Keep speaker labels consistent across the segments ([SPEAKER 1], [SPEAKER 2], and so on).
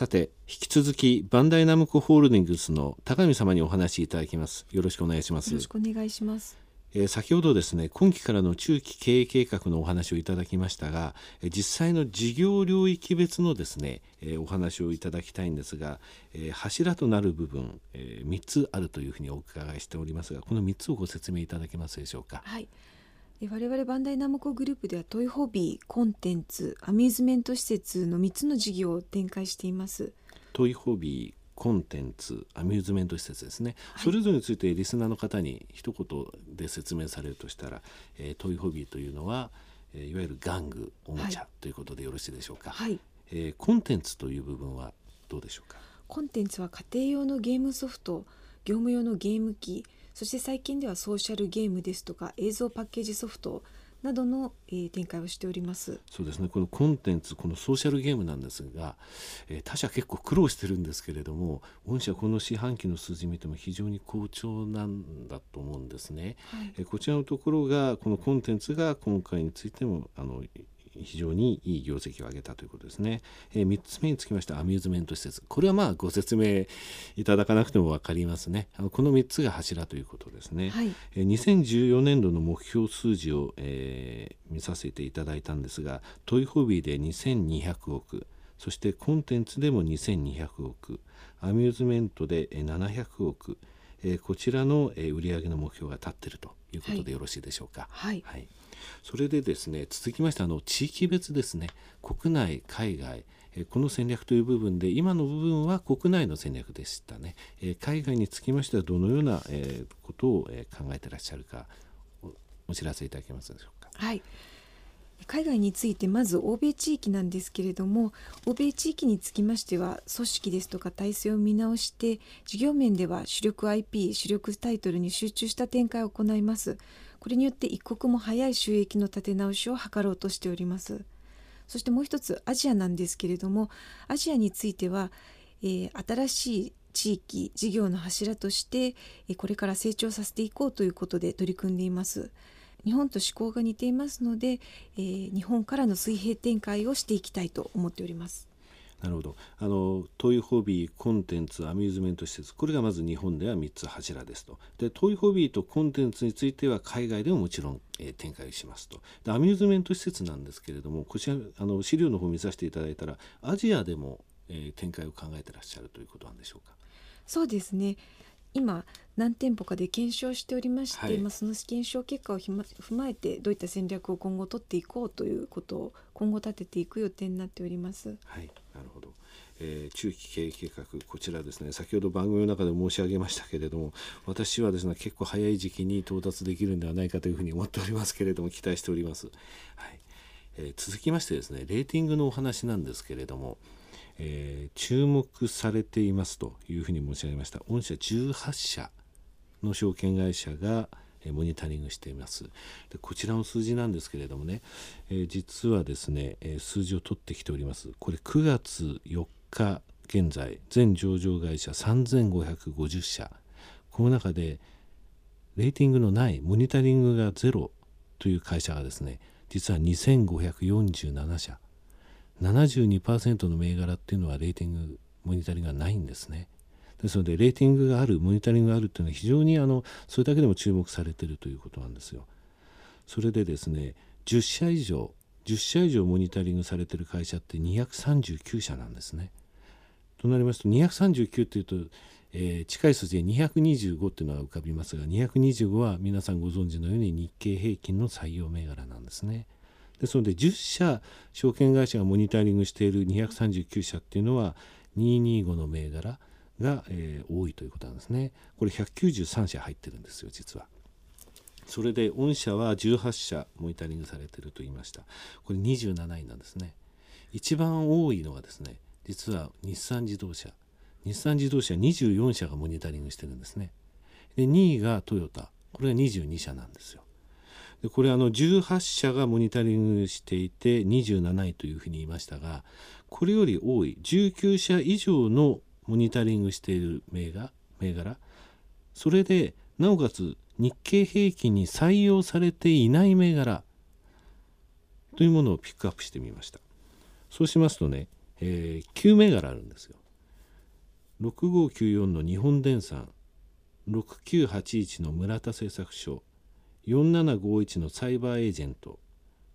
[SPEAKER 1] さて引き続きバンダイナムコホールディングスの高見様にお話しいただきます。よろしくお願いします。
[SPEAKER 2] よろしくお願いします。
[SPEAKER 1] えー、先ほどですね今期からの中期経営計画のお話をいただきましたが、えー、実際の事業領域別のですね、えー、お話をいただきたいんですが、え柱となる部分、え3つあるというふうにお伺いしておりますがこの3つをご説明いただけますでしょうか？
[SPEAKER 2] はい我々バンダイナムコグループではトイホビーコンテンツアミューズメント施設の3つの事業を展開しています。
[SPEAKER 1] トイホビーコンテンツアミューズメント施設ですね、はい、それぞれについてリスナーの方に一言で説明されるとしたら、えー、トイホビーというのは、えー、いわゆる玩具おもちゃ、とい。うことでよろしいでしょうか、はい、えー、コンテンツという部分はどうでしょうか？
[SPEAKER 2] コンテンツは家庭用のゲームソフト業務用のゲーム機そして最近ではソーシャルゲームですとか映像パッケージソフトなどの、えー、展開をしております。
[SPEAKER 1] そうですね。このコンテンツこのソーシャルゲームなんですが、えー、他社結構苦労してるんですけれども御社この四半期の数字見ても非常に好調なんだと思うんですね、はい、えー、こちらのところがこのコンテンツが今回についてもあの非常にいい業績を上げたということですね。えー、3つ目につきましてアミューズメント施設。これはまあご説明いただかなくても分かりますね。あのこの3つが柱ということですね。はい、えー、2014年度の目標数字を、えー、見させていただいたんですが、トイホビーで2200億、そしてコンテンツでも2200億、アミューズメントで700億、えー、こちらの、えー、売上の目標が立っているとい。うことでよろしいでしょうか？
[SPEAKER 2] はい、はい。
[SPEAKER 1] それでですね続きましてあの地域別ですね。国内海外。この戦略という部分で今の部分は国内の戦略でしたね。海外につきましてはどのようなことを考えてらっしゃるかお知らせいただけますでしょうか？
[SPEAKER 2] はい海外についてまず欧米地域なんですけれども欧米地域につきましては組織ですとか体制を見直して事業面では主力 IP 主力タイトルに集中した展開を行います。これによって一刻も早い収益の立て直しを図ろうとしております。そしてもう一つアジアなんですけれどもアジアについては、えー、新しい地域事業の柱として、これから成長させていこうということで取り組んでいます。日本と思考が似ていますので、えー、日本からの水平展開をしていきたいと思っております。
[SPEAKER 1] なるほど。あのトイホビーコンテンツアミューズメント施設これがまず日本では3つ柱ですと。でトイホビーとコンテンツについては海外でももちろん、えー、展開しますと。でアミューズメント施設なんですけれどもこちらあの資料の方見させていただいたらアジアでも、えー、展開を考えてらっしゃるということなんでしょうか？
[SPEAKER 2] そうですね今何店舗かで検証しておりまして、はい、まあ、その検証結果を踏まえてどういった戦略を今後取っていこうということを今後立てていく予定になっております。
[SPEAKER 1] はい、なるほど。えー、中期経営計画こちらですね先ほど番組の中で申し上げましたけれども私はですね結構早い時期に到達できるんではないかというふうに思っておりますけれども期待しております。はいえー、続きましてですねレーティングのお話なんですけれども、えー、注目されていますというふうに申し上げました。御社18社の証券会社がモニタリングしています。でこちらの数字なんですけれどもね、えー、実はですね、え、数字を取ってきております。これ9月4日現在全上場会社3550社。この中でレーティングのないモニタリングがゼロという会社がですね実は2547社。72%の銘柄っていうのはレーティングモニタリングがないんですねですのでレーティングがあるモニタリングがあるというのは非常にあのそれだけでも注目されているということなんですよ。それでですね10社以上10社以上モニタリングされてる会社って239社なんですね。となりますと239というと、えー、近い数字で225っていうのが浮かびますが225は皆さんご存知のように日経平均の採用銘柄なんですね。ですので10社証券会社がモニタリングしている239社っていうのは225の銘柄が、えー、多いということなんですね。これ193社入ってるんですよ実は。それで御社は18社モニタリングされてると言いました。これ27位なんですね。一番多いのはですね実は日産自動車日産自動車24社がモニタリングしてるんですね。で2位がトヨタこれが22社なんですよ。でこれあの18社がモニタリングしていて27位というふうに言いましたがこれより多い19社以上のモニタリングしている銘柄銘柄それでなおかつ日経平均に採用されていない銘柄というものをピックアップしてみましたそうしますとね、えー、9銘柄あるんですよ。6594の日本電産6981の村田製作所4751のサイバーエージェント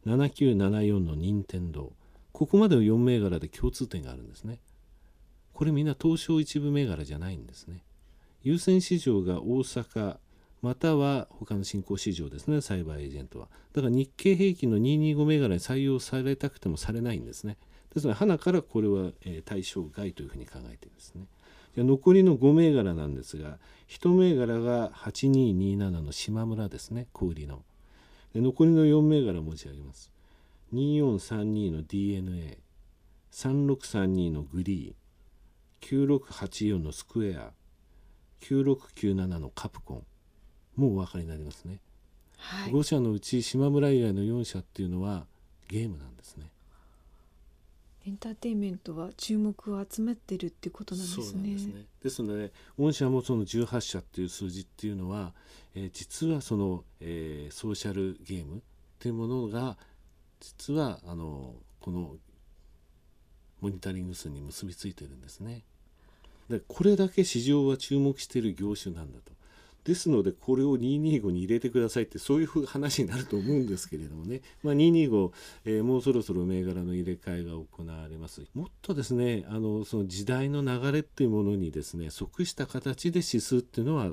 [SPEAKER 1] 7974の任天堂ここまでの4銘柄で共通点があるんですね。これみんな東証一部銘柄じゃないんですね。優先市場が大阪または他の新興市場ですねサイバーエージェントはだから日経平均の225銘柄に採用されたくてもされないんですねですので花からこれは、対象外というふうに考えてるんですね残りの5銘柄なんですが1銘柄が8227の島村ですね小売の。で残りの4銘柄申し上げます。2432の DNA 3632のグリー9684のスクエア9697のカプコンもうお分かりになりますね、はい、5社のうち島村以外の4社っていうのはゲームなんですね
[SPEAKER 2] エンターテインメントは注目を集めてるってことなんですね。ですね
[SPEAKER 1] ですので御社もその18社っていう数字っていうのは、えー、実はその、えー、ソーシャルゲームっていうものが実はあのこのモニタリング数に結びついてるんですね。でこれだけ市場は注目している業種なんだと。ですのでこれを225に入れてくださいってそういう話になると思うんですけれどもね、まあ、225、えー、もうそろそろ銘柄の入れ替えが行われますもっとですねあのその時代の流れっていうものにですね即した形で指数っていうのは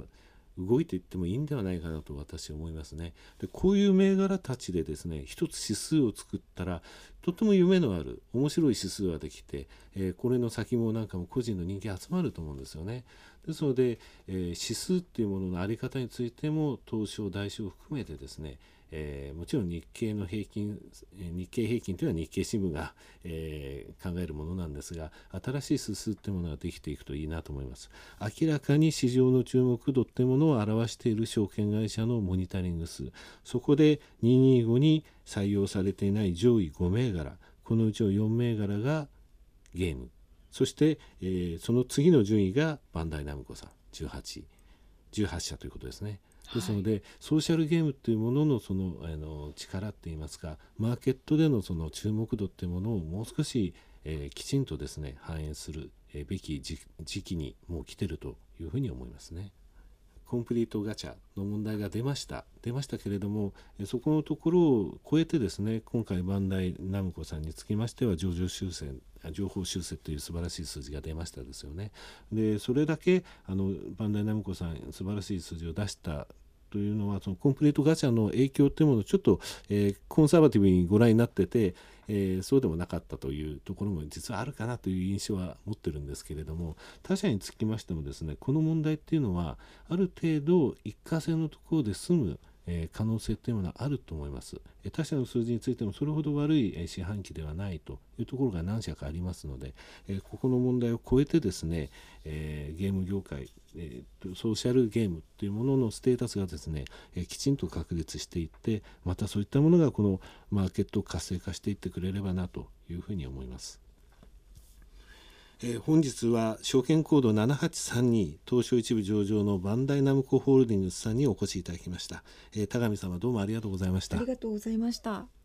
[SPEAKER 1] 動いていってもいいんではないかなと私は思いますね。でこういう銘柄たちでですね一つ指数を作ったらとても夢のある面白い指数ができて、えー、これの先もなんかも個人の人気集まると思うんですよね。ですので、えー、指数っていうものの在り方についても東証大小を含めてですねえー、もちろん日経の平均日経平均というのは日経新聞が、えー、考えるものなんですが新しい指数というものができていくといいなと思います明らかに市場の注目度っていうものを表している証券会社のモニタリング数そこで225に採用されていない上位5銘柄このうちの4銘柄がゲームそして、えー、その次の順位がバンダイナムコさん18 18社ということですね。ですので、はい、ソーシャルゲームっていうもののそのあの力っていいますかマーケットでのその注目度っていうものをもう少し、えー、きちんとですね反映する、えべき時期にもう来てるというふうに思いますね。コンプリートガチャの問題が出ました。出ましたけれどもそこのところを超えてですね今回バンダイナムコさんにつきましては上場修正情報修正という素晴らしい数字が出ましたですよね。でそれだけあのバンダイナムコさん素晴らしい数字を出したというのはそのコンプリートガチャの影響というものをちょっと、えー、コンサバティブにご覧になってて、えー、そうでもなかったというところも実はあるかなという印象は持ってるんですけれども他者につきましてもですねこの問題っていうのはある程度一過性のところで済むえ可能性というものはあると思います。え他社の数字についてもそれほど悪いえ四半期ではないというところが何社かありますので、えここの問題を超えてですね、えゲーム業界、えソーシャルゲームというもののステータスがですね、えきちんと確立していってまたそういったものがこのマーケットを活性化していってくれればなというふうに思います。えー、本日は証券コード7832東証一部上場のバンダイナムコホールディングスさんにお越しいただきました、えー、田上様どうもありがとうございました。
[SPEAKER 2] ありがとうございました。